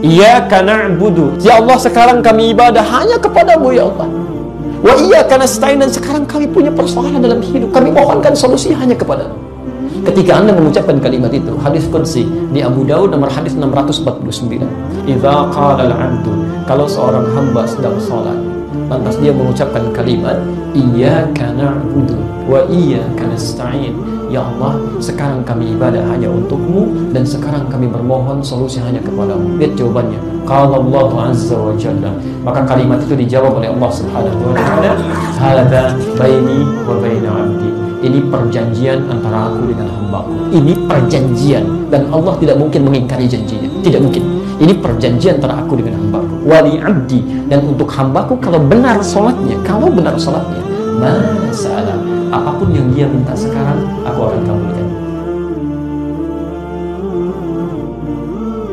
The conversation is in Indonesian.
Iyyaka na'budu. Ya Allah, sekarang kami ibadah hanya kepadamu ya Allah. Wa iyyaka nasta'in dan sekarang kami punya persoalan dalam hidup. Kami mohonkan solusi hanya kepadamu. Ketika Anda mengucapkan kalimat itu, hadis qudsi di Abu Daud nomor hadis 649. Idza qala al-'abdu, kalau seorang hamba sedang salat, lantas dia mengucapkan kalimat iyyaka na'budu wa iyyaka nasta'in Ya Allah, sekarang kami ibadah hanya untukmu dan sekarang kami bermohon solusi hanya kepadamu. Lihat jawabannya. Kalau Allah Azza wa Jalla. Maka kalimat itu dijawab oleh Allah Subhanahu wa taala, "Hadza baini wa baina 'abdi." Ini perjanjian antara aku dengan hambaku. Ini perjanjian dan Allah tidak mungkin mengingkari janjinya. Tidak mungkin. Ini perjanjian antara aku dengan hambaku. Wali abdi dan untuk hambaku kalau benar sholatnya, kalau benar sholatnya, masalah apa pun yang dia minta sekarang, aku akan kabulkan.